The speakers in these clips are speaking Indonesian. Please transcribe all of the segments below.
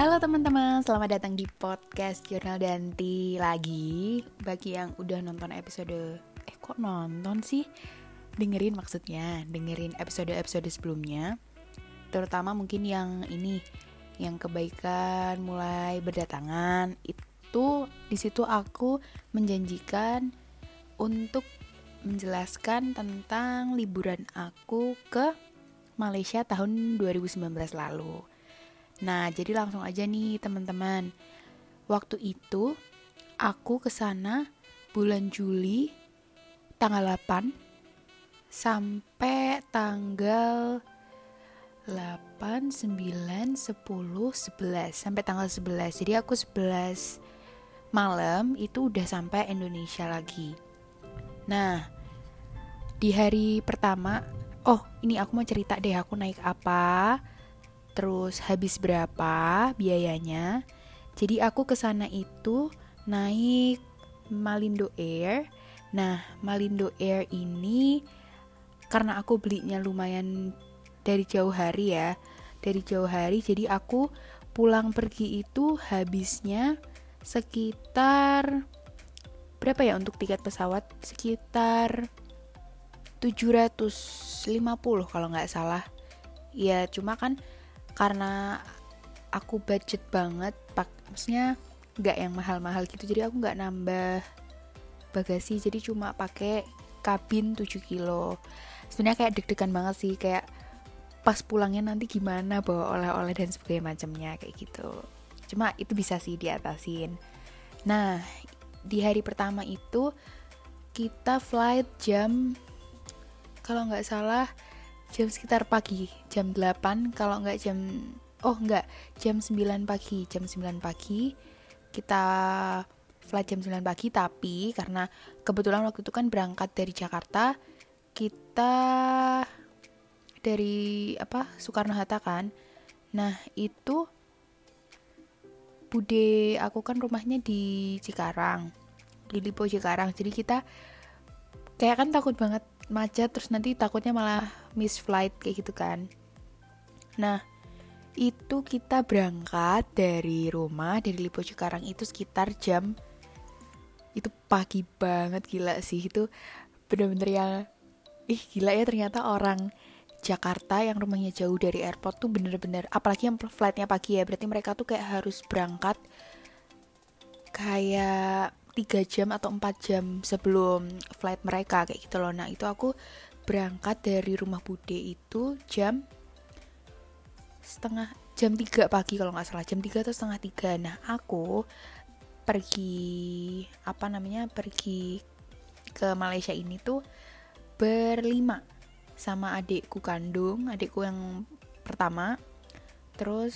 Halo teman-teman, selamat datang di podcast Jurnal Danti. Lagi Bagi yang udah nonton episode Eh kok nonton sih? Dengerin maksudnya, dengerin episode-episode sebelumnya. Terutama mungkin yang ini Yang kebaikan mulai berdatangan. Itu di situ aku menjanjikan Untuk menjelaskan tentang liburan aku ke Malaysia tahun 2019 lalu Nah, jadi langsung aja nih teman-teman. Waktu itu aku ke sana bulan Juli tanggal 8 sampai tanggal 8, 9, 10, 11 sampai tanggal 11. Jadi aku 11 malam itu udah sampai Indonesia lagi. Nah, di hari pertama, oh ini aku mau cerita deh aku naik apa terus habis berapa biayanya. Jadi aku ke sana itu naik Malindo Air. Nah, Malindo Air ini karena aku belinya lumayan dari jauh hari ya. Dari jauh hari jadi aku pulang pergi itu habisnya sekitar berapa ya untuk tiket pesawat? Sekitar 750 kalau nggak salah. Ya, cuma kan karena aku budget banget pak maksudnya nggak yang mahal-mahal gitu. Jadi aku nggak nambah bagasi jadi cuma pakai kabin 7 kilo. Sebenarnya kayak deg-degan banget sih kayak pas pulangnya nanti gimana bawa oleh-oleh dan sebagainya macamnya kayak gitu. Cuma itu bisa sih diatasin. Nah di hari pertama itu kita flight jam kalau nggak salah jam sekitar pagi jam 8 kalau nggak jam oh nggak jam 9 pagi. Jam 9 pagi kita flight jam 9 pagi tapi karena kebetulan waktu itu kan berangkat dari Jakarta kita dari apa Soekarno Hatta kan. Nah itu bude aku kan rumahnya di Cikarang di Lipo Cikarang. Jadi kita kayak kan takut banget macet terus nanti takutnya malah miss flight kayak gitu kan. Nah itu kita berangkat dari rumah dari Lipo Cikarang itu sekitar jam itu pagi banget gila sih. Itu bener-bener yang ih gila ya ternyata orang Jakarta yang rumahnya jauh dari airport tuh bener-bener apalagi yang flightnya pagi ya berarti mereka tuh kayak harus berangkat kayak tiga jam atau empat jam sebelum flight mereka kayak gitu loh. Nah itu aku berangkat dari rumah bude itu jam setengah jam tiga pagi kalau nggak salah. Jam tiga atau setengah tiga. Nah aku pergi apa namanya pergi ke Malaysia ini tuh berlima sama adikku kandung adikku yang pertama terus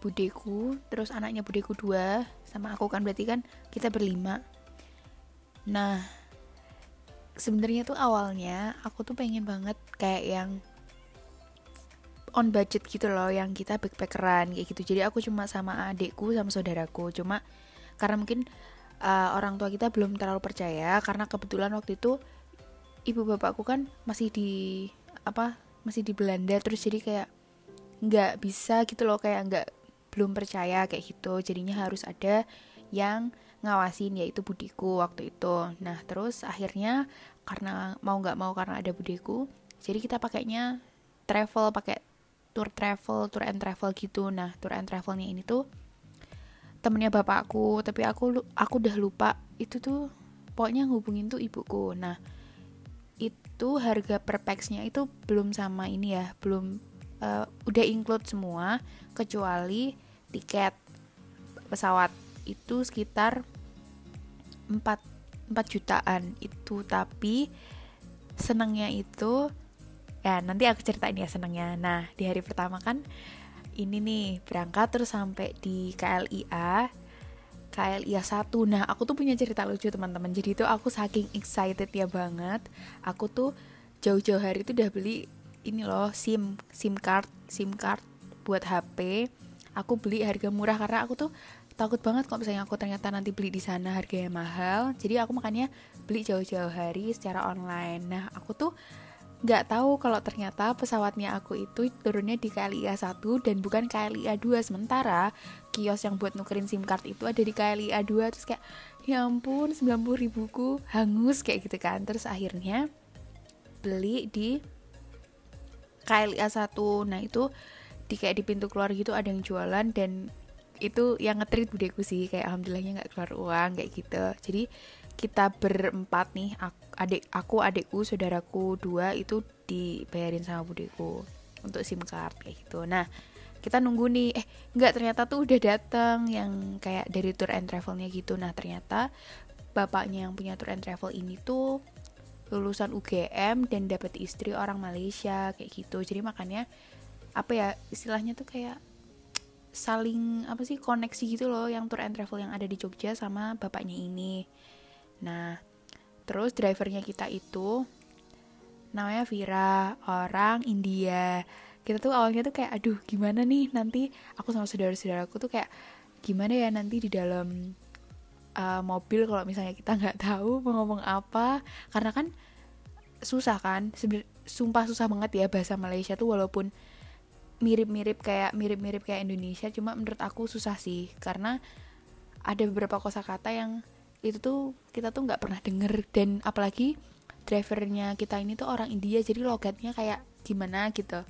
budeku terus anaknya budeku dua sama aku kan. Berarti kan kita berlima nah sebenarnya tuh awalnya aku tuh pengen banget kayak yang on budget gitu loh yang kita backpackeran kayak gitu. Jadi aku cuma sama adikku sama saudaraku. Cuma karena mungkin uh, orang tua kita belum terlalu percaya karena kebetulan waktu itu ibu bapakku kan masih di apa masih di Belanda terus jadi kayak nggak bisa gitu loh kayak nggak belum percaya kayak gitu. Jadinya harus ada yang ngawasin yaitu budiku waktu itu. Nah terus akhirnya karena mau nggak mau karena ada budiku jadi kita pakainya travel pakai tour travel tour and travel gitu. Nah tour and travelnya ini tuh temennya bapakku tapi aku aku udah lupa itu tuh pokoknya hubungin tuh ibuku. Nah itu harga per paxnya itu belum sama ini ya belum uh, udah include semua kecuali tiket pesawat itu sekitar 4 4 jutaan itu tapi senangnya itu ya nanti aku ceritain ya senangnya. Nah di hari pertama kan ini nih berangkat terus sampai di KLIA KLIA 1 nah aku tuh punya cerita lucu teman-teman. Jadi itu aku saking excited ya banget aku tuh jauh-jauh hari itu udah beli ini loh SIM SIM card SIM card buat HP aku beli harga murah karena aku tuh takut banget kalau misalnya aku ternyata nanti beli di sana harganya mahal. Jadi aku makanya beli jauh-jauh hari secara online. Nah aku tuh nggak tahu kalau ternyata pesawatnya aku itu turunnya di KLIA 1 dan bukan KLIA 2 sementara kios yang buat nukerin SIM card itu ada di KLIA 2 terus kayak ya ampun 90 ribuku. Hangus kayak gitu kan. Terus akhirnya beli di KLIA 1 nah itu di kayak di pintu keluar gitu ada yang jualan dan itu yang ngetrit budeku sih kayak alhamdulillahnya nggak keluar uang kayak gitu. Jadi kita berempat nih adik aku adikku saudaraku dua itu dibayarin sama budeku untuk sim card kayak gitu. Nah kita nunggu nih eh nggak ternyata tuh udah datang yang kayak dari tour and travelnya gitu. Nah ternyata bapaknya yang punya tour and travel ini tuh lulusan UGM dan dapat istri orang Malaysia kayak gitu. Jadi makanya apa ya istilahnya tuh kayak saling apa sih koneksi gitu loh yang tour and travel yang ada di Jogja sama bapaknya ini. Nah, terus drivernya kita itu namanya Vira, orang India. Kita tuh awalnya tuh kayak aduh gimana nih nanti? Aku sama saudara-saudaraku tuh kayak gimana ya nanti di dalam uh, mobil kalau misalnya kita nggak tahu mau ngomong apa? Karena kan susah kan sumpah susah banget ya bahasa Malaysia tuh walaupun mirip-mirip kayak mirip-mirip kayak Indonesia cuma menurut aku susah sih. Karena ada beberapa kosakata yang itu tuh kita tuh nggak pernah denger. Dan apalagi drivernya kita ini tuh orang India jadi logatnya kayak gimana gitu.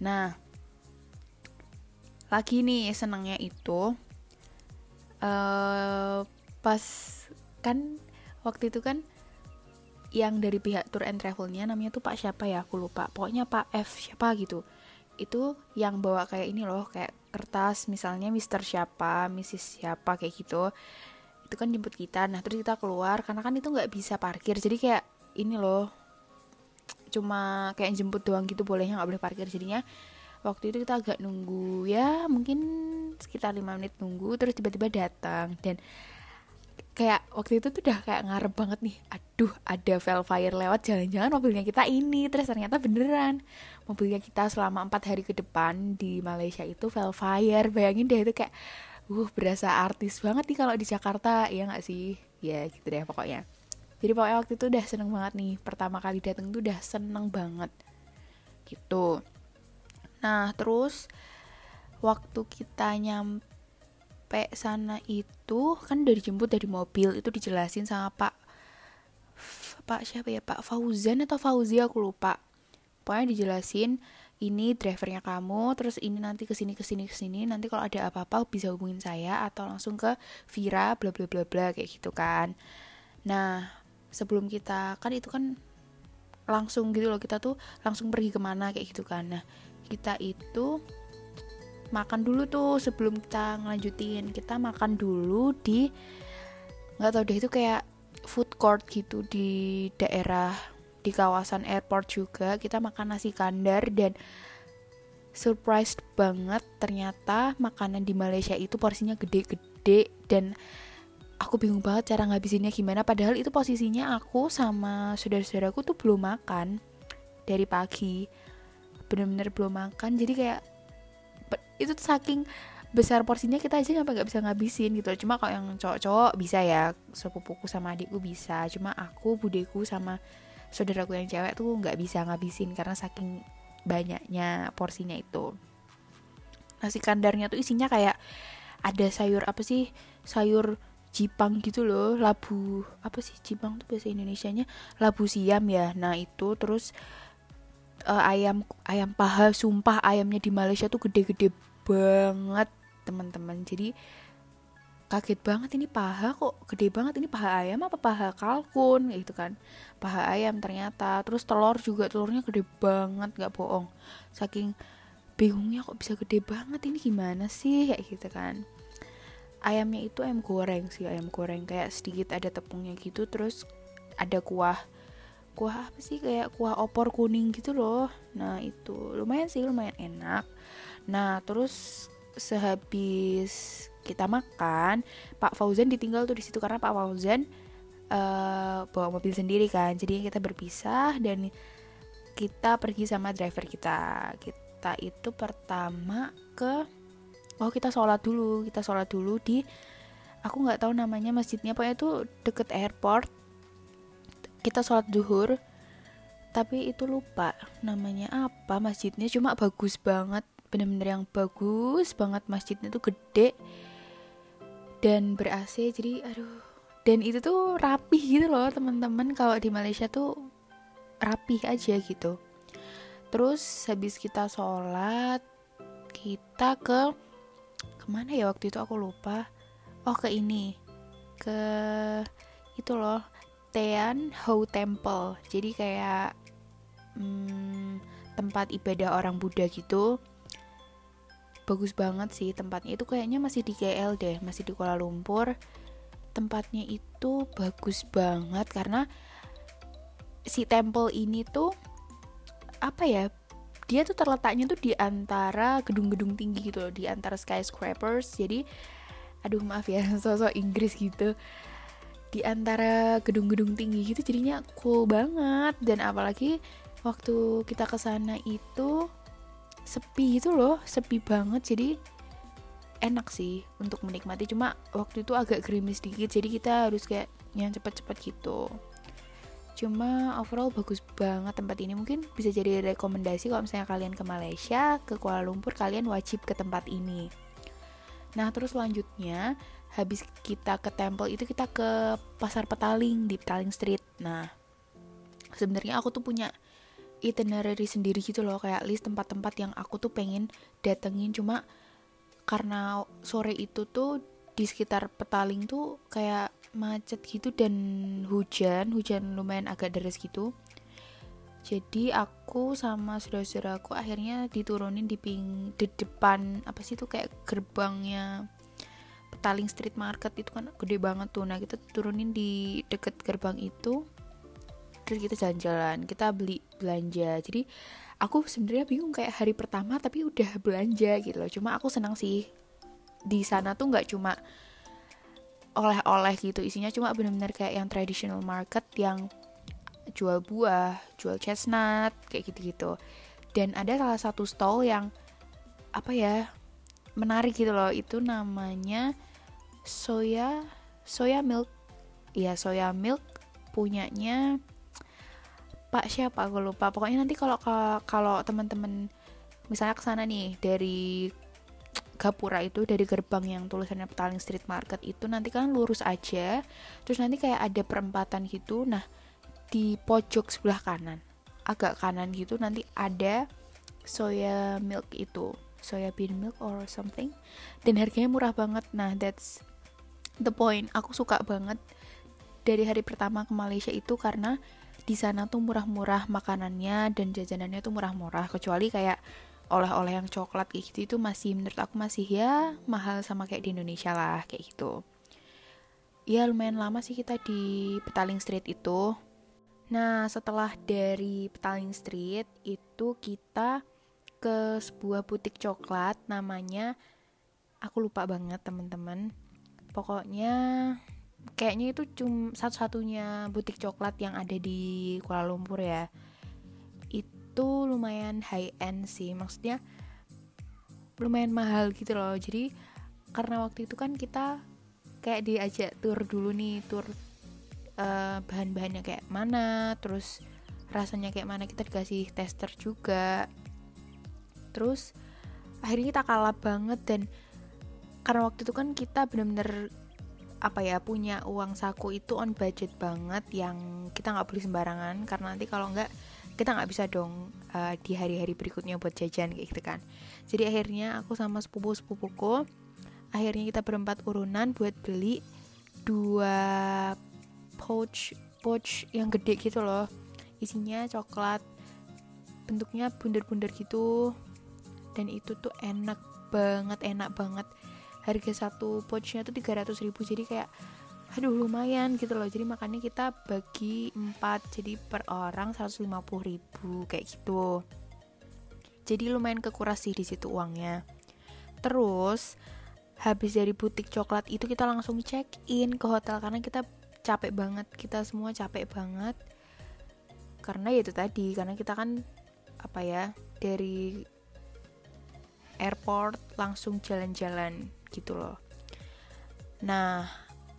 Nah lagi nih senangnya itu uh, pas kan waktu itu kan yang dari pihak tour and travelnya namanya tuh Pak siapa ya? Aku lupa. Pokoknya Pak F siapa gitu itu yang bawa kayak ini loh kayak kertas misalnya Mister siapa Mrs siapa kayak gitu. Itu kan jemput kita. Nah terus kita keluar karena kan itu nggak bisa parkir. Jadi kayak ini loh cuma kayak jemput doang gitu bolehnya nggak boleh parkir. Jadinya waktu itu kita agak nunggu ya mungkin sekitar lima menit nunggu terus tiba-tiba datang. Dan kayak waktu itu tuh udah kayak ngarep banget nih aduh ada Velfire lewat jangan-jangan mobilnya kita ini. Terus ternyata beneran mobilnya kita selama empat hari ke depan di Malaysia itu Velfire. Bayangin deh itu kayak uh berasa artis banget nih kalau di Jakarta ya nggak sih? Ya gitu deh pokoknya. Jadi pokoknya waktu itu udah seneng banget nih pertama kali dateng tuh udah seneng banget gitu. Nah terus waktu kita nyampe sana itu kan udah dijemput dari mobil itu dijelasin sama Pak Pak siapa ya? Pak Fauzan atau Fauzi aku lupa. Pokoknya dijelasin ini drivernya kamu terus ini nanti ke sini ke sini ke sini nanti kalau ada apa-apa bisa hubungin saya atau langsung ke Vira bla bla bla bla kayak gitu kan. Nah sebelum kita kan itu kan langsung gitu loh kita tuh langsung pergi ke mana kayak gitu kan. Nah kita itu makan dulu tuh sebelum kita ngelanjutin. Kita makan dulu di nggak tahu deh itu kayak food court gitu di daerah di kawasan airport juga. Kita makan nasi kandar dan surprised banget ternyata makanan di Malaysia itu porsinya gede-gede dan aku bingung banget cara ngabisinnya gimana. Padahal itu posisinya aku sama saudara-saudaraku tuh belum makan dari pagi. Bener-bener belum makan. Jadi kayak itu saking besar porsinya kita aja nggak bisa ngabisin gitu. Cuma kalau yang cowok-cowok bisa ya sepupuku sama adikku bisa. Cuma aku budeku sama saudaraku yang cewek tuh nggak bisa ngabisin karena saking banyaknya porsinya itu. Nasi kandarnya tuh isinya kayak ada sayur apa sih? Sayur jipang gitu loh labu apa sih jipang tuh bahasa Indonesia nya labu siam ya. Nah itu terus uh, ayam ayam paha sumpah ayamnya di Malaysia tuh gede-gede banget teman-teman. Jadi kaget banget ini paha kok gede banget ini paha ayam apa paha kalkun gitu kan. Paha ayam ternyata terus telur juga telurnya gede banget nggak bohong. Saking bingungnya kok bisa gede banget ini gimana sih kayak gitu kan. Ayamnya itu ayam goreng sih ayam goreng kayak sedikit ada tepungnya gitu terus ada kuah kuah apa sih? Kayak kuah opor kuning gitu loh. Nah itu lumayan sih lumayan enak. Nah terus sehabis kita makan Pak Fauzan ditinggal tuh di situ karena Pak Fauzan uh, bawa mobil sendiri kan. Jadi kita berpisah dan kita pergi sama driver kita. Kita itu pertama ke oh kita sholat dulu. Kita sholat dulu di aku nggak tahu namanya masjidnya. Pokoknya itu deket airport kita sholat duhur tapi itu lupa namanya apa masjidnya cuma bagus banget bener-bener yang bagus banget masjidnya tuh gede dan ber AC jadi aduh dan itu tuh rapih gitu loh teman-teman kalau di Malaysia tuh rapih aja gitu. Terus habis kita sholat kita ke ke mana ya waktu itu aku lupa? Oh ke ini ke itu loh Tean Ho Temple. Jadi kayak hmm, tempat ibadah orang Buddha gitu. Bagus banget sih tempatnya. Itu kayaknya masih di KL deh masih di Kuala Lumpur. Tempatnya itu bagus banget karena si temple ini tuh apa ya dia tuh terletaknya tuh di antara gedung-gedung tinggi gitu loh di antara skyscrapers. Jadi aduh maaf ya sosok Inggris gitu di antara gedung-gedung tinggi gitu jadinya cool banget. Dan apalagi waktu kita ke sana itu sepi gitu loh sepi banget. Jadi enak sih untuk menikmati. Cuma waktu itu agak gerimis dikit jadi kita harus kayak yang cepet-cepet gitu. Cuma overall bagus banget tempat ini. Mungkin bisa jadi rekomendasi kalau misalnya kalian ke Malaysia ke Kuala Lumpur kalian wajib ke tempat ini. Nah terus selanjutnya habis kita ke temple itu kita ke pasar petaling di Petaling Street. Nah sebenarnya aku tuh punya itinerary sendiri gitu loh kayak list tempat-tempat yang aku tuh pengen datengin. Cuma karena sore itu tuh di sekitar petaling tuh kayak macet gitu dan hujan hujan lumayan agak deras gitu. Jadi aku sama saudara-saudaraku akhirnya diturunin di ping di depan apa sih itu kayak gerbangnya Petaling Street Market itu kan gede banget tuh. Nah kita turunin di deket gerbang itu. Terus kita jalan-jalan kita beli belanja. Jadi aku sebenarnya bingung kayak hari pertama tapi udah belanja gitu loh. Cuma aku senang sih. Di sana tuh nggak cuma oleh-oleh gitu isinya. Cuma bener-bener kayak yang traditional market yang jual buah, jual chestnut, kayak gitu-gitu. Dan ada salah satu stall yang apa ya menarik gitu loh. Itu namanya soya soya milk. Iya soya milk punyanya Pak siapa aku lupa. Pokoknya nanti kalau kalau teman-teman misalnya ke sana nih dari Gapura itu dari gerbang yang tulisannya Petaling Street Market itu nanti kan lurus aja terus nanti kayak ada perempatan gitu nah di pojok sebelah kanan agak kanan gitu nanti ada soya milk itu soya bean milk or something dan harganya murah banget. Nah that's the point. Aku suka banget dari hari pertama ke Malaysia itu karena di sana tuh murah-murah makanannya dan jajanannya tuh murah-murah. Kecuali kayak oleh-oleh yang coklat kayak gitu itu masih menurut aku masih ya mahal sama kayak di Indonesia lah kayak gitu. Ya lumayan lama sih kita di Petaling Street itu. Nah, setelah dari Petaling Street itu kita ke sebuah butik coklat namanya aku lupa banget teman-teman. Pokoknya kayaknya itu cuma satu-satunya butik coklat yang ada di Kuala Lumpur ya. Itu lumayan high end sih, maksudnya lumayan mahal gitu loh. Jadi karena waktu itu kan kita kayak diajak tour dulu nih, tour uh, bahan-bahannya kayak mana terus rasanya kayak mana kita dikasih tester juga terus akhirnya kita kalah banget dan karena waktu itu kan kita bener-bener apa ya punya uang saku itu on budget banget yang kita nggak beli sembarangan. Karena nanti kalau nggak kita nggak bisa dong uh, di hari-hari berikutnya buat jajan kayak gitu kan. Jadi akhirnya aku sama sepupu sepupuku akhirnya kita berempat urunan buat beli dua pouch pouch yang gede gitu loh. Isinya coklat bentuknya bundar-bundar gitu dan itu tuh enak banget enak banget. Harga satu pouchnya tuh 300 ribu jadi kayak aduh lumayan gitu loh. Jadi makanya kita bagi 4 jadi per orang 150 ribu kayak gitu. Jadi lumayan kekuras sih di situ uangnya. Terus habis dari butik coklat itu kita langsung check in ke hotel karena kita capek banget kita semua capek banget. Karena ya itu tadi karena kita kan apa ya dari airport langsung jalan-jalan gitu loh. Nah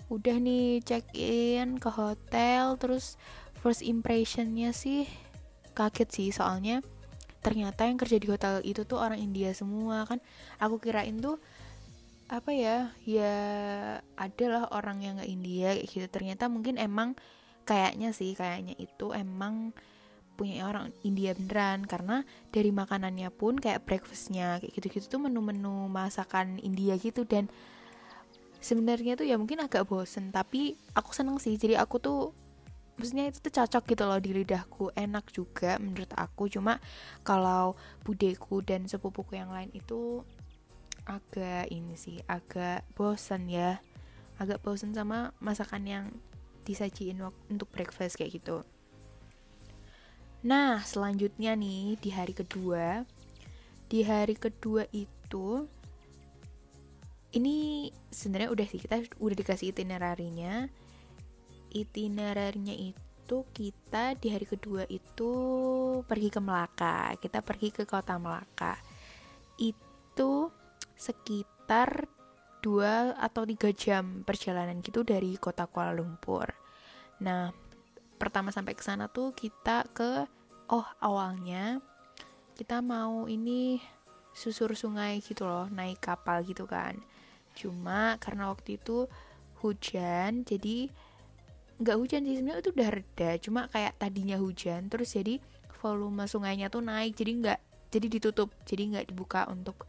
udah nih check in ke hotel terus first impressionnya sih kaget sih soalnya ternyata yang kerja di hotel itu tuh orang India semua kan. Aku kirain tuh apa ya ya adalah orang yang nggak India kayak gitu. Ternyata mungkin emang kayaknya sih kayaknya itu emang punya orang India beneran karena dari makanannya pun kayak breakfastnya kayak gitu-gitu tuh menu-menu masakan India gitu. Dan sebenarnya tuh ya mungkin agak bosen tapi aku seneng sih. Jadi aku tuh maksudnya itu tuh cocok gitu loh di lidahku. Enak juga menurut aku. Cuma kalau budeku dan sepupuku yang lain itu agak ini sih agak bosen ya. Agak bosen sama masakan yang disajiin untuk breakfast kayak gitu Nah, selanjutnya nih di hari kedua, di hari kedua itu ini sebenarnya udah sih kita udah dikasih itinerarinya. Itinerarinya itu kita di hari kedua itu pergi ke Melaka. Kita pergi ke kota Melaka. Itu sekitar dua atau tiga jam perjalanan gitu dari kota Kuala Lumpur. Nah, pertama sampai ke sana tuh kita ke oh awalnya kita mau ini susur sungai gitu loh naik kapal gitu kan. Cuma karena waktu itu hujan jadi nggak hujan sih sebenarnya itu udah reda cuma kayak tadinya hujan terus jadi volume sungainya tuh naik jadi nggak jadi ditutup jadi nggak dibuka untuk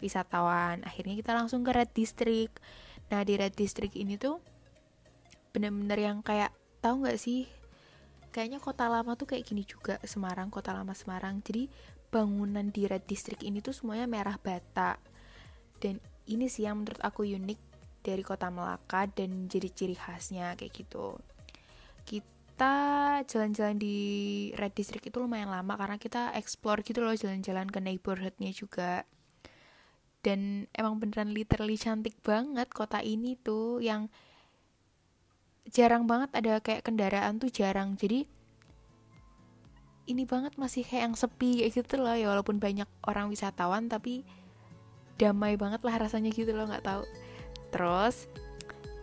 wisatawan. Akhirnya kita langsung ke red district. Nah di red district ini tuh bener-bener yang kayak tahu nggak sih kayaknya kota lama tuh kayak gini juga Semarang kota lama Semarang. Jadi bangunan di Red District ini tuh semuanya merah bata. Dan ini sih yang menurut aku unik dari kota Melaka dan jadi ciri khasnya kayak gitu. Kita jalan-jalan di Red District itu lumayan lama karena kita explore gitu loh jalan-jalan ke neighborhoodnya juga. Dan emang beneran literally cantik banget kota ini tuh yang jarang banget ada kayak kendaraan tuh jarang. Jadi ini banget masih kayak yang sepi kayak gitu loh. Ya walaupun banyak orang wisatawan tapi damai banget lah rasanya gitu loh nggak tahu. Terus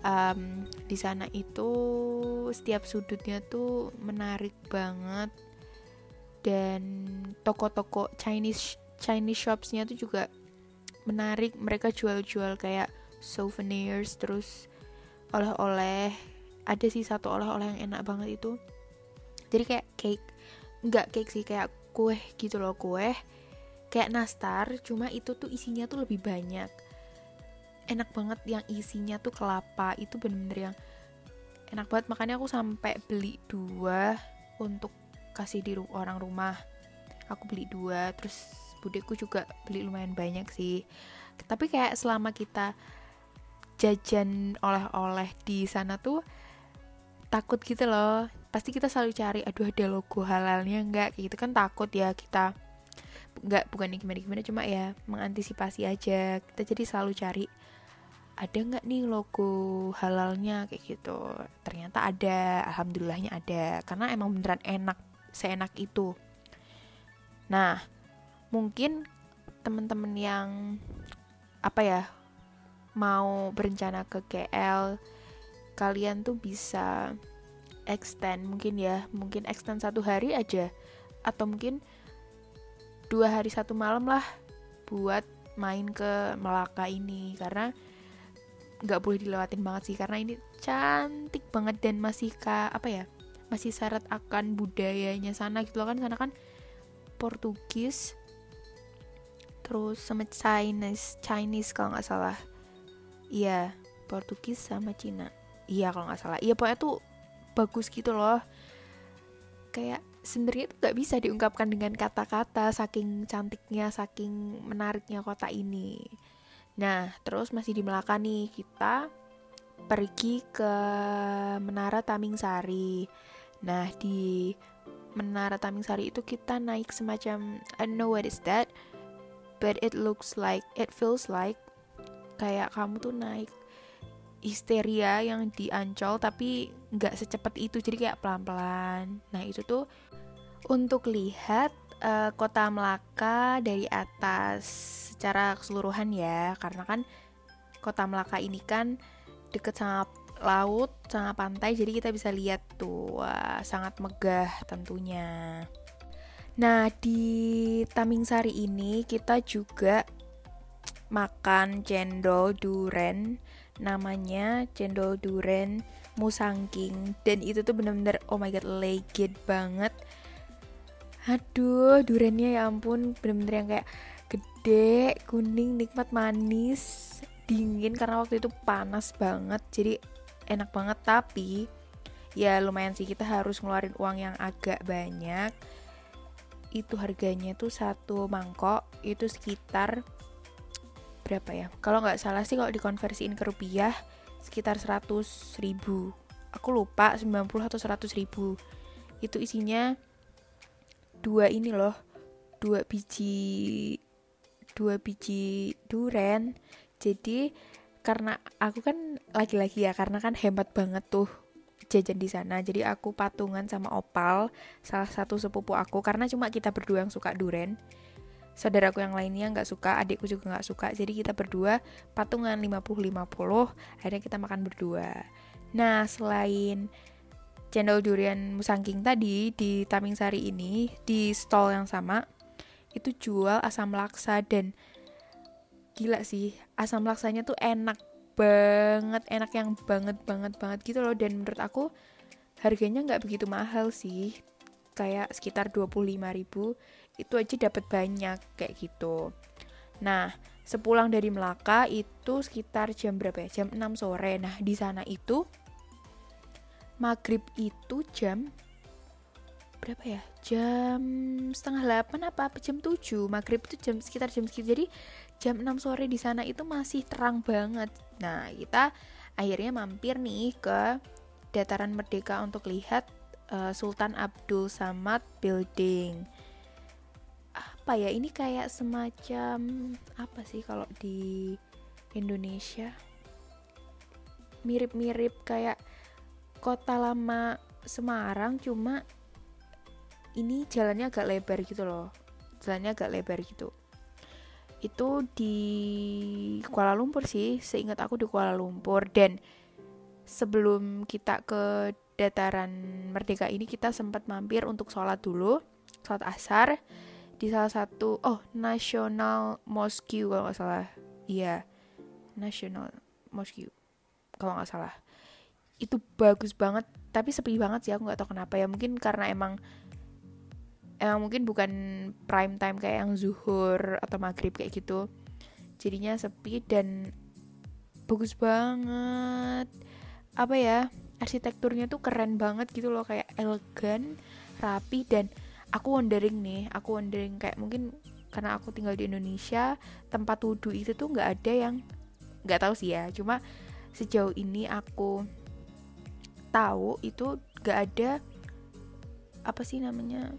um, di sana itu setiap sudutnya tuh menarik banget. Dan toko-toko Chinese Chinese shopsnya tuh juga menarik. Mereka jual-jual kayak souvenirs terus oleh-oleh ada sih satu oleh-oleh yang enak banget itu. Jadi kayak cake nggak cake sih kayak kue gitu loh kue kayak nastar cuma itu tuh isinya tuh lebih banyak. Enak banget yang isinya tuh kelapa itu bener-bener yang enak banget. Makanya aku sampai beli dua untuk kasih di orang rumah. Aku beli dua terus budeku juga beli lumayan banyak sih. Tapi kayak selama kita jajan oleh-oleh di sana tuh takut gitu loh. Pasti kita selalu cari aduh ada logo halalnya enggak kayak gitu kan takut ya kita nggak bukan gimana gimana cuma ya mengantisipasi aja. Kita jadi selalu cari ada nggak nih logo halalnya? Kayak gitu. Ternyata ada alhamdulillahnya ada karena emang beneran enak seenak itu. Nah mungkin teman-teman yang apa ya mau berencana ke KL kalian tuh bisa extend mungkin ya mungkin extend satu hari aja. Atau mungkin dua hari satu malam lah buat main ke Melaka ini karena nggak boleh dilewatin banget sih karena ini cantik banget dan masih ka apa ya masih syarat akan budayanya sana gitu loh kan. Sana kan Portugis terus sama Chinese Chinese kalau nggak salah. Iya Portugis sama Cina iya kalau nggak salah. Iya pokoknya tuh bagus gitu loh. Kayak sebenarnya itu nggak bisa diungkapkan dengan kata-kata saking cantiknya saking menariknya kota ini. Nah terus masih di Melaka nih kita pergi ke Menara Taming Sari nah di Menara Taming Sari itu kita naik semacam I don't know what is that but it looks like it feels like kayak kamu tuh naik histeria yang diancol tapi nggak secepat itu. Jadi kayak pelan-pelan. Nah itu tuh untuk lihat uh, kota Melaka dari atas secara keseluruhan ya. Karena kan kota Melaka ini kan deket sama laut sama pantai. Jadi kita bisa lihat tuh wah, sangat megah tentunya. Nah, di Taming Sari ini kita juga makan cendol duren namanya cendol duren musangking. Dan itu tuh bener-bener oh my god legit banget. Aduh durennya ya ampun bener-bener yang kayak gede kuning nikmat manis dingin karena waktu itu panas banget jadi enak banget. Tapi ya lumayan sih kita harus ngeluarin uang yang agak banyak. Itu harganya tuh satu mangkok itu sekitar berapa ya? Kalau nggak salah sih kalau dikonversiin ke rupiah sekitar 100 ribu. Aku lupa 90 atau 100 ribu. Itu isinya dua ini loh dua biji dua biji duren. Jadi karena aku kan lagi-lagi ya karena kan hemat banget tuh jajan di sana. Jadi aku patungan sama opal salah satu sepupu aku. Karena cuma kita berdua yang suka duren saudaraku yang lainnya nggak suka adikku juga nggak suka. Jadi kita berdua patungan 50-50 akhirnya kita makan berdua. Nah selain cendol durian musangking tadi di Taming Sari ini di stall yang sama itu jual asam laksa dan gila sih asam laksanya tuh enak banget enak yang banget banget banget gitu loh. Dan menurut aku harganya nggak begitu mahal sih. Kayak sekitar 25 ribu itu aja dapat banyak kayak gitu. Nah sepulang dari Melaka itu sekitar jam berapa ya? Jam 6 sore. Nah di sana itu maghrib itu jam berapa ya? Jam setengah delapan apa, jam tujuh? Maghrib itu jam sekitar jam segitu. Jadi jam 6 sore di sana itu masih terang banget. Nah kita akhirnya mampir nih ke dataran merdeka untuk lihat uh, Sultan Abdul Samad Building apa ya ini kayak semacam apa sih kalau di Indonesia? Mirip-mirip kayak kota lama Semarang cuma ini jalannya agak lebar gitu loh. Jalannya agak lebar gitu. Itu di Kuala Lumpur sih seingat aku di Kuala Lumpur. Dan sebelum kita ke dataran Merdeka ini kita sempat mampir untuk sholat dulu sholat asar di salah satu oh National Mosque kalau nggak salah. Iya National Mosque kalau nggak salah. Itu bagus banget tapi sepi banget sih aku nggak tahu kenapa ya. Mungkin karena emang emang mungkin bukan prime time kayak yang zuhur atau maghrib kayak gitu. Jadinya sepi dan bagus banget. Apa ya arsitekturnya tuh keren banget gitu loh. Kayak elegan rapi dan aku wondering nih aku wondering kayak mungkin karena aku tinggal di Indonesia tempat wudhu itu tuh nggak ada yang nggak tahu sih ya. Cuma sejauh ini aku tahu itu nggak ada apa sih namanya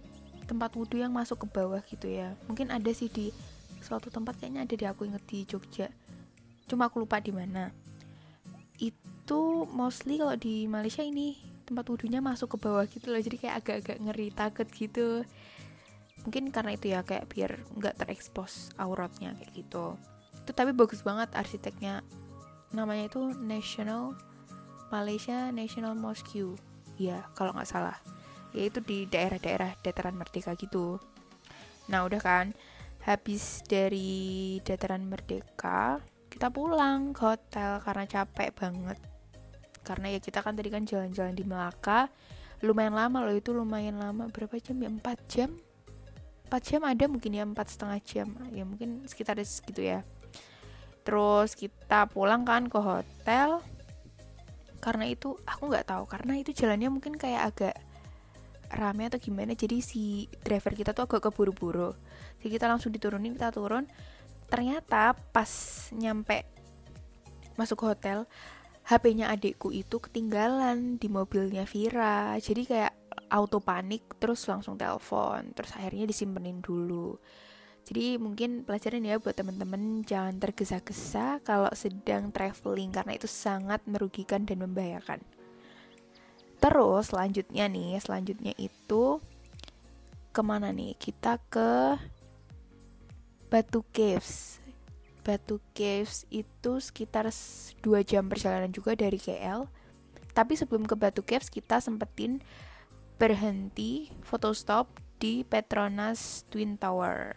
tempat wudhu yang masuk ke bawah gitu ya. Mungkin ada sih di suatu tempat kayaknya ada di aku inget di Jogja. Cuma aku lupa di mana. Itu mostly kalau di Malaysia ini tempat wudhunya masuk ke bawah gitu loh. Jadi kayak agak-agak ngeri takut gitu. Mungkin karena itu ya kayak biar nggak terekspos auratnya kayak gitu. Itu tapi bagus banget arsiteknya. Namanya itu National Malaysia National Mosque. Ya kalau nggak salah. Yaitu di daerah-daerah dataran merdeka gitu. Nah udah kan? Habis dari dataran merdeka kita pulang ke hotel karena capek banget karena ya kita kan tadi kan jalan-jalan di Melaka lumayan lama loh itu lumayan lama. Berapa jam ya? 4 jam? 4 jam ada mungkin ya empat setengah jam. Ya mungkin sekitar segitu ya. Terus kita pulang kan ke hotel. Karena itu aku nggak tahu. Karena itu jalannya mungkin kayak agak rame atau gimana. Jadi si driver kita tuh agak keburu-buru. Jadi kita langsung diturunin kita turun. Ternyata pas nyampe masuk hotel HP-nya adikku itu ketinggalan di mobilnya Vira jadi kayak auto panik terus langsung telepon terus akhirnya disimpenin dulu jadi mungkin pelajaran ya buat temen-temen jangan tergesa-gesa kalau sedang traveling karena itu sangat merugikan dan membahayakan Terus selanjutnya nih, selanjutnya itu ke mana nih? Kita ke Batu Caves. Batu Caves itu sekitar 2 jam perjalanan juga dari KL. Tapi sebelum ke Batu Caves kita sempetin berhenti foto stop di Petronas Twin Tower.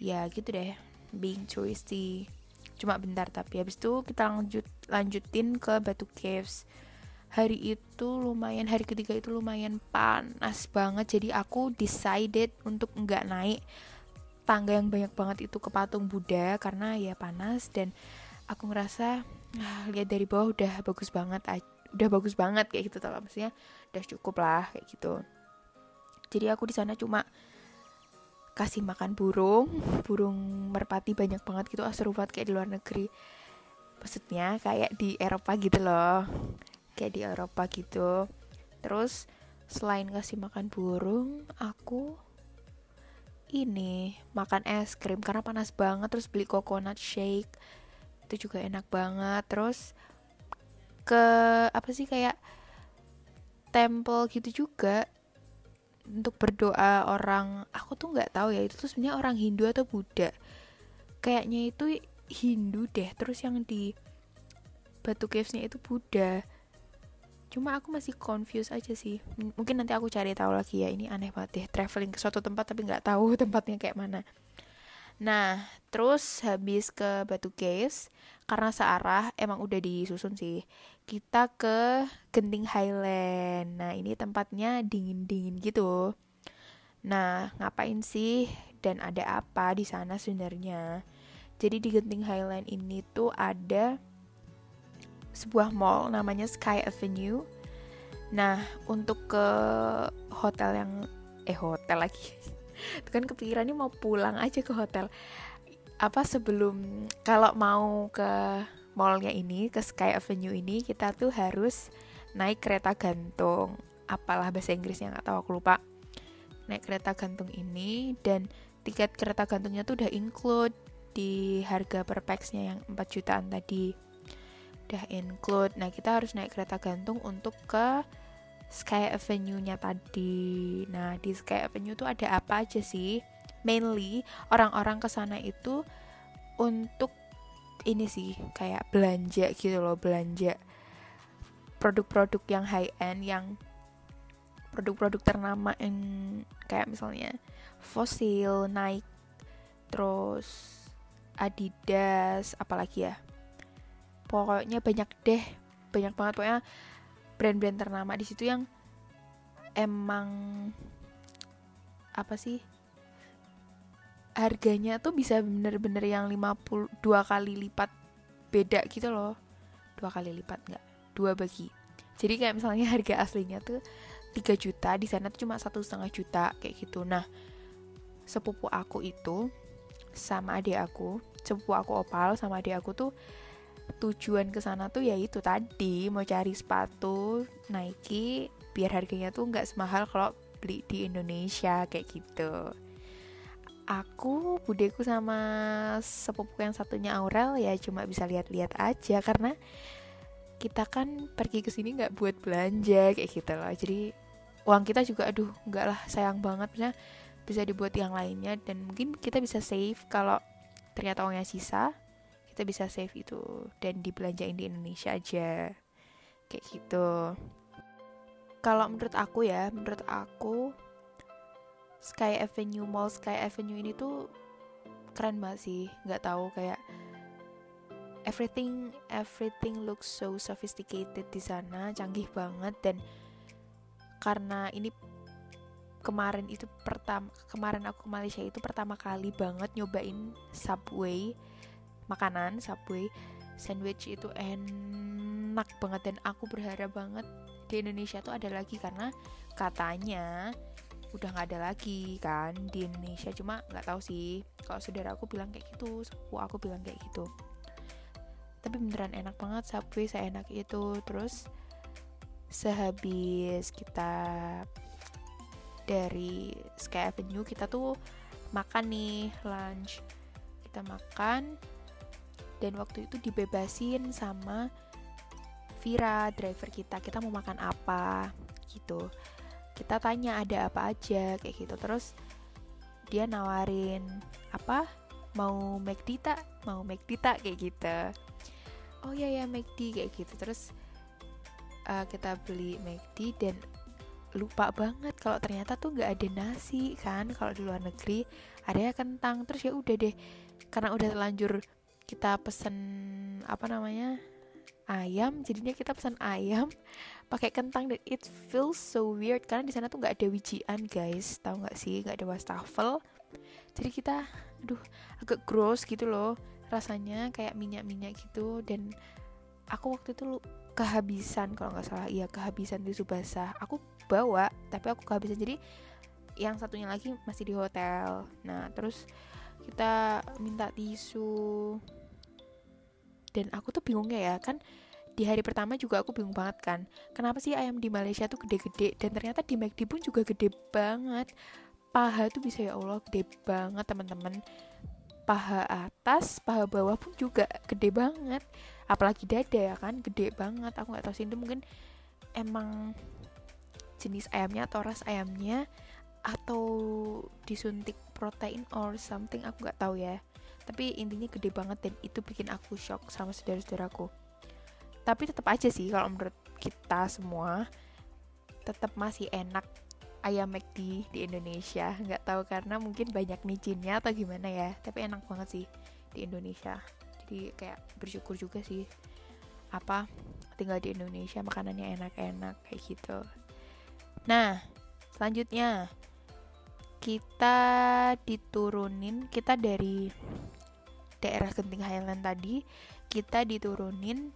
Ya gitu deh. Being touristy. Cuma bentar tapi habis itu kita lanjut lanjutin ke Batu Caves. Hari itu lumayan hari ketiga itu lumayan panas banget. Jadi aku decided untuk nggak naik tangga yang banyak banget itu ke patung Buddha karena ya panas dan aku ngerasa ah, lihat dari bawah udah bagus banget udah bagus banget kayak gitu tau maksudnya udah cukup lah kayak gitu. Jadi aku di sana cuma kasih makan burung burung merpati banyak banget gitu ah seru kayak di luar negeri. Maksudnya kayak di Eropa gitu loh. Kayak di Eropa gitu. Terus selain kasih makan burung aku ini makan es krim karena panas banget terus beli coconut shake itu juga enak banget. Terus ke apa sih kayak temple gitu juga untuk berdoa orang aku tuh nggak tahu ya itu tuh sebenarnya orang Hindu atau Buddha? Kayaknya itu Hindu deh terus yang di batu cavesnya itu Buddha cuma aku masih confused aja sih mungkin nanti aku cari tahu lagi ya ini aneh banget deh traveling ke suatu tempat tapi nggak tahu tempatnya kayak mana nah terus habis ke batu caves karena searah emang udah disusun sih kita ke Genting Highland. Nah, ini tempatnya dingin-dingin gitu. Nah, ngapain sih dan ada apa di sana sebenarnya? Jadi di Genting Highland ini tuh ada sebuah mall namanya Sky Avenue. Nah, untuk ke hotel yang eh hotel lagi. Itu kan kepikirannya mau pulang aja ke hotel. Apa sebelum kalau mau ke mallnya ini ke Sky Avenue ini kita tuh harus naik kereta gantung apalah bahasa Inggrisnya nggak tahu aku lupa naik kereta gantung ini dan tiket kereta gantungnya tuh udah include di harga per paxnya yang 4 jutaan tadi udah include. Nah kita harus naik kereta gantung untuk ke Sky Avenue-nya tadi. Nah di Sky Avenue tuh ada apa aja sih? Mainly orang-orang ke sana itu untuk ini sih kayak belanja gitu loh belanja produk-produk yang high end yang produk-produk ternama yang kayak misalnya Fossil, Nike, terus Adidas, apalagi ya. Pokoknya banyak deh, banyak banget. Pokoknya brand-brand ternama di situ yang emang apa sih harganya tuh bisa bener-bener yang 52 kali lipat beda gitu loh. Dua kali lipat nggak? Dua bagi. Jadi kayak misalnya harga aslinya tuh 3 juta di sana tuh cuma satu setengah juta kayak gitu. Nah sepupu aku itu sama adik aku sepupu aku opal sama adik aku tuh tujuan ke sana tuh ya itu tadi mau cari sepatu Nike biar harganya tuh nggak semahal kalau beli di Indonesia kayak gitu. Aku budeku sama sepupu yang satunya Aurel ya cuma bisa lihat-lihat aja karena kita kan pergi ke sini nggak buat belanja kayak gitu loh. Jadi uang kita juga aduh nggak lah sayang banget. Misalnya bisa dibuat yang lainnya dan mungkin kita bisa save kalau ternyata uangnya sisa kita bisa save itu dan dibelanjain di Indonesia aja. Kayak gitu. Kalau menurut aku ya menurut aku Sky Avenue Mall Sky Avenue ini tuh keren banget sih. Nggak tahu kayak everything everything looks so sophisticated di sana canggih banget. Dan karena ini kemarin itu pertama kemarin aku ke Malaysia itu pertama kali banget nyobain Subway makanan Subway sandwich itu enak banget dan aku berharap banget di Indonesia tuh ada lagi karena katanya udah nggak ada lagi kan di Indonesia. Cuma nggak tahu sih kalau saudara aku bilang kayak gitu sepupu aku bilang kayak gitu. Tapi beneran enak banget Subway saya enak itu. Terus sehabis kita dari Sky Avenue kita tuh makan nih lunch. Kita makan dan waktu itu dibebasin sama Vira driver kita. Kita mau makan apa gitu. Kita tanya ada apa aja? Kayak gitu. Terus dia nawarin apa? Mau McD tak? Mau McD tak? Kayak gitu. Oh ya ya McD. Kayak gitu. Terus uh, kita beli McD dan lupa banget kalau ternyata tuh nggak ada nasi kan kalau di luar negeri ada ya kentang. Terus ya udah deh karena udah terlanjur kita pesen apa namanya ayam. Jadinya kita pesan ayam pakai kentang dan it feels so weird karena di sana tuh nggak ada wijian guys. Tahu nggak sih? Nggak ada wastafel. Jadi kita aduh agak gross gitu loh rasanya kayak minyak-minyak gitu. Dan aku waktu itu kehabisan kalau nggak salah. Iya kehabisan tisu basah. Aku bawa tapi aku kehabisan. Jadi yang satunya lagi masih di hotel. Nah terus kita minta tisu. Dan aku tuh bingungnya ya kan di hari pertama juga aku bingung banget kan kenapa sih ayam di Malaysia tuh gede-gede? Dan ternyata di McD pun juga gede banget. Paha tuh bisa ya Allah gede banget teman-teman. Paha atas paha bawah pun juga gede banget. Apalagi dada ya kan gede banget. Aku nggak tahu sih itu mungkin emang jenis ayamnya atau ras ayamnya atau disuntik protein or something aku nggak tahu ya. Tapi intinya gede banget dan itu bikin aku shock sama saudara-saudaraku. Tapi tetap aja sih kalau menurut kita semua tetap masih enak ayam McD di Indonesia. Nggak tahu karena mungkin banyak micinnya atau gimana ya tapi enak banget sih di Indonesia. Jadi kayak bersyukur juga sih. Apa tinggal di Indonesia makanannya enak-enak kayak gitu. Nah selanjutnya kita diturunin kita dari daerah Genting Highland tadi kita diturunin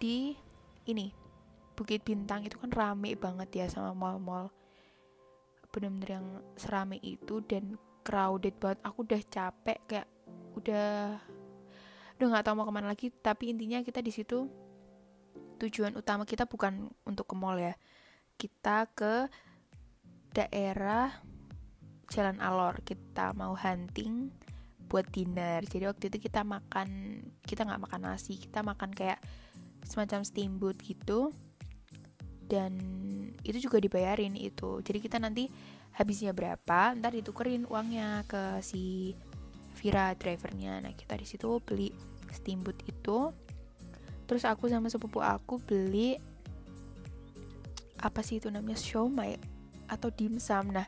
di ini Bukit Bintang. Itu kan rame banget ya sama mall-mall. Bener-bener yang serame itu dan crowded banget. Aku udah capek kayak udah udah nggak tahu mau ke mana lagi. Tapi intinya kita di situ tujuan utama kita bukan untuk ke mall ya. Kita ke daerah Jalan Alor kita mau hunting buat dinner. Jadi waktu itu kita makan kita nggak makan nasi kita makan kayak semacam steamboat gitu. Dan itu juga dibayarin itu. Jadi kita nanti habisnya berapa ntar ditukerin uangnya ke si Vira drivernya. Nah kita di situ beli steamboat itu. Terus aku sama sepupu aku beli apa sih itu namanya siomay atau dimsum. Nah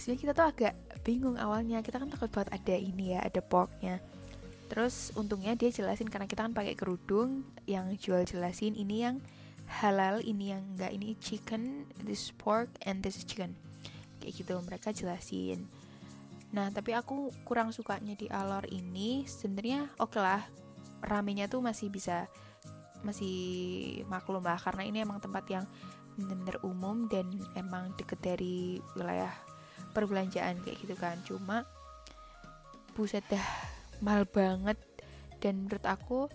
sebenarnya kita tuh agak bingung awalnya. Kita kan takut banget ada ini ya ada porknya. Terus untungnya dia jelasin karena kita kan pakai kerudung yang jual jelasin ini yang halal ini yang enggak ini chicken this pork and this is chicken. Kayak gitu mereka jelasin. Nah tapi aku kurang sukanya di alor ini. Sebenarnya oke okay lah ramenya tuh masih bisa masih maklum lah karena ini emang tempat yang bener-bener umum dan emang deket dari wilayah perbelanjaan kayak gitu kan. Cuma buset dah mahal banget. Dan menurut aku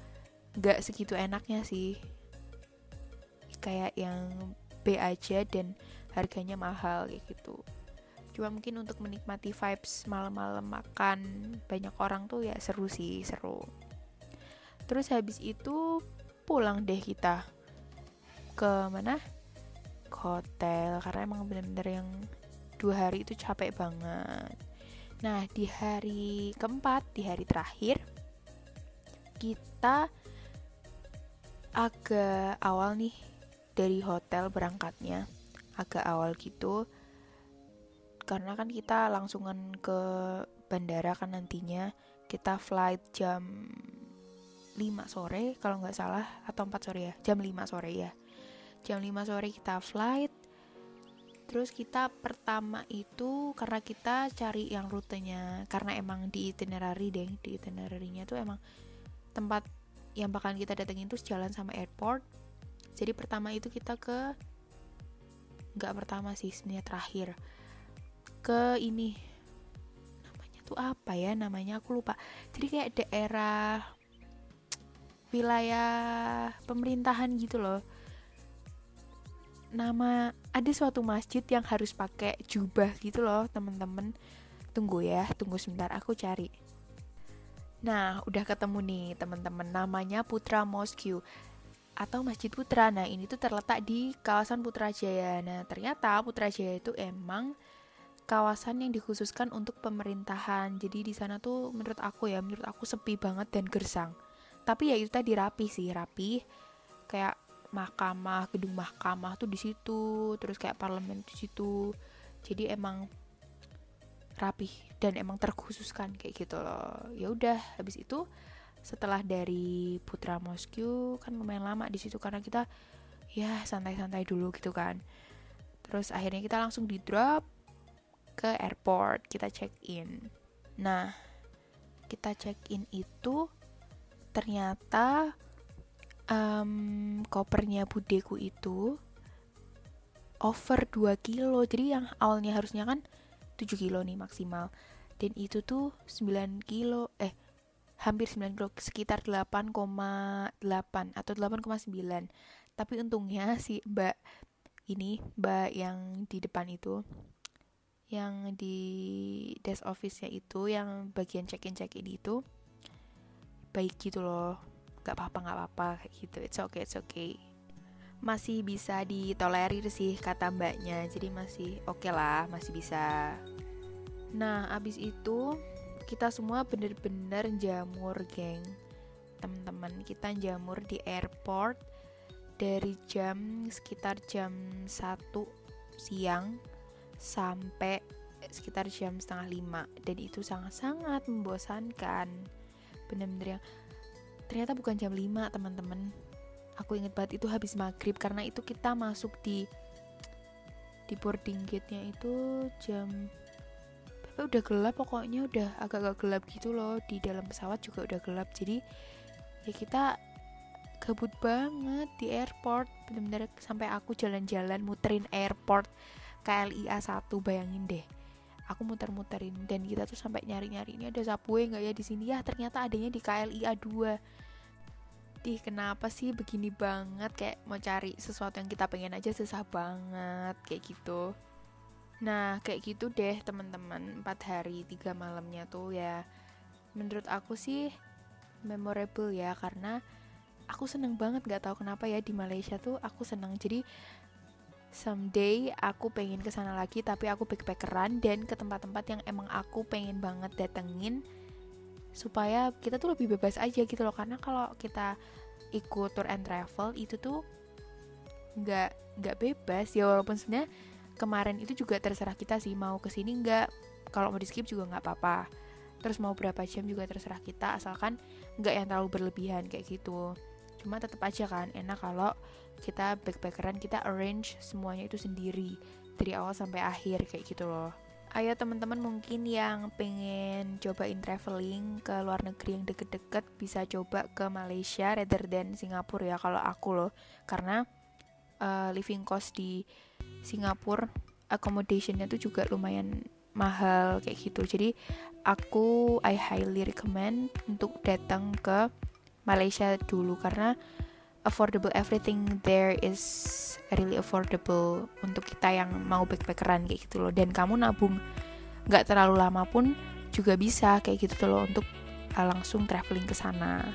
nggak segitu enaknya sih. Kayak yang B aja dan harganya mahal kayak gitu. Cuma mungkin untuk menikmati vibes malam-malam makan banyak orang tuh ya seru sih seru. Terus habis itu pulang deh kita. Ke mana? Ke hotel karena emang bener-bener yang dua hari itu capek banget. Nah di hari keempat di hari terakhir kita agak awal nih dari hotel berangkatnya. Agak awal gitu. Karena kan kita langsungan ke bandara kan nantinya. Kita flight jam 5 sore kalau nggak salah atau 4 sore ya? Jam 5 sore ya. Jam 5 sore kita flight Terus kita pertama itu karena kita cari yang rutenya karena emang di itinerary deh, di itinerary-nya tuh emang tempat yang bakalan kita datengin tuh jalan sama airport. Jadi pertama itu kita ke nggak pertama sih sebenarnya terakhir ke ini namanya tuh apa ya namanya aku lupa. Jadi kayak daerah wilayah pemerintahan gitu loh nama ada suatu masjid yang harus pakai jubah gitu loh temen-temen. Tunggu ya tunggu sebentar aku cari. Nah udah ketemu nih temen-temen. Namanya Putra Mosque atau Masjid Putra. Nah ini tuh terletak di kawasan Putrajaya. Nah ternyata Putrajaya itu emang kawasan yang dikhususkan untuk pemerintahan. Jadi di sana tuh menurut aku ya menurut aku sepi banget dan gersang. Tapi ya itu tadi rapi sih rapi. Kayak mahkamah gedung mahkamah tuh di situ terus kayak parlemen di situ. Jadi emang rapih dan emang terkhususkan kayak gitu loh. Ya udah habis itu setelah dari Putra Mosque kan lumayan lama di situ karena kita ya santai-santai dulu gitu kan. Terus akhirnya kita langsung di drop ke airport kita check in nah kita check in itu ternyata um, kopernya budeku itu over 2 kilo. Jadi yang awalnya harusnya kan 7 kilo nih maksimal. Dan itu tuh 9 kilo eh hampir 9 kilo sekitar 8,8 atau 8,9 tapi untungnya si mbak ini mbak yang di depan itu yang di desk office-nya itu yang bagian check-in check-in itu baik gitu loh nggak apa-apa nggak apa-apa gitu. It's okay it's okay. Masih bisa ditolerir sih kata mbaknya jadi masih oke okay lah masih bisa. Nah abis itu kita semua bener-bener jamur geng. Teman-teman kita jamur di airport dari jam sekitar jam 1 siang sampai sekitar jam setengah lima. Dan itu sangat-sangat membosankan. Bener-bener yang ternyata bukan jam 5 teman-teman. Aku inget banget itu habis maghrib karena itu kita masuk di di boarding gate-nya itu jam berapa? Udah gelap pokoknya udah agak-agak gelap gitu loh. Di dalam pesawat juga udah gelap jadi ya kita gabut banget di airport. Bener-bener sampai aku jalan-jalan muterin airport KLIA 1 bayangin deh aku muter-muterin. Dan kita tuh sampai nyari-nyari ini ada subway nggak ya di sini? Ya ternyata adanya di KLIA 2 Ih, kenapa sih begini banget? Kayak mau cari sesuatu yang kita pengen aja susah banget kayak gitu. Nah, kayak gitu deh teman-teman, 4 hari 3 malamnya tuh ya menurut aku sih memorable ya. Karena aku seneng banget gak tahu kenapa ya di Malaysia tuh aku seneng. Jadi someday aku pengen ke sana lagi tapi aku backpackeran dan ke tempat-tempat yang emang aku pengen banget datengin supaya kita tuh lebih bebas aja gitu loh. Karena kalau kita ikut tour and travel itu tuh nggak nggak bebas ya. Walaupun sebenarnya kemarin itu juga terserah kita sih mau ke sini nggak. Kalau mau di skip juga nggak apa-apa. Terus mau berapa jam juga terserah kita asalkan nggak yang terlalu berlebihan kayak gitu cuma tetap aja kan enak kalau kita backpackeran kita arrange semuanya itu sendiri dari awal sampai akhir kayak gitu loh. Ayo teman-teman mungkin yang pengen cobain traveling ke luar negeri yang deket-deket bisa coba ke Malaysia rather than Singapura ya kalau aku loh. Karena uh, living cost di Singapura accommodationnya tuh juga lumayan mahal kayak gitu. Jadi aku I highly recommend untuk datang ke Malaysia dulu karena affordable everything there is really affordable untuk kita yang mau backpackeran kayak gitu loh. Dan kamu nabung nggak terlalu lama pun juga bisa kayak gitu loh untuk uh, langsung traveling ke sana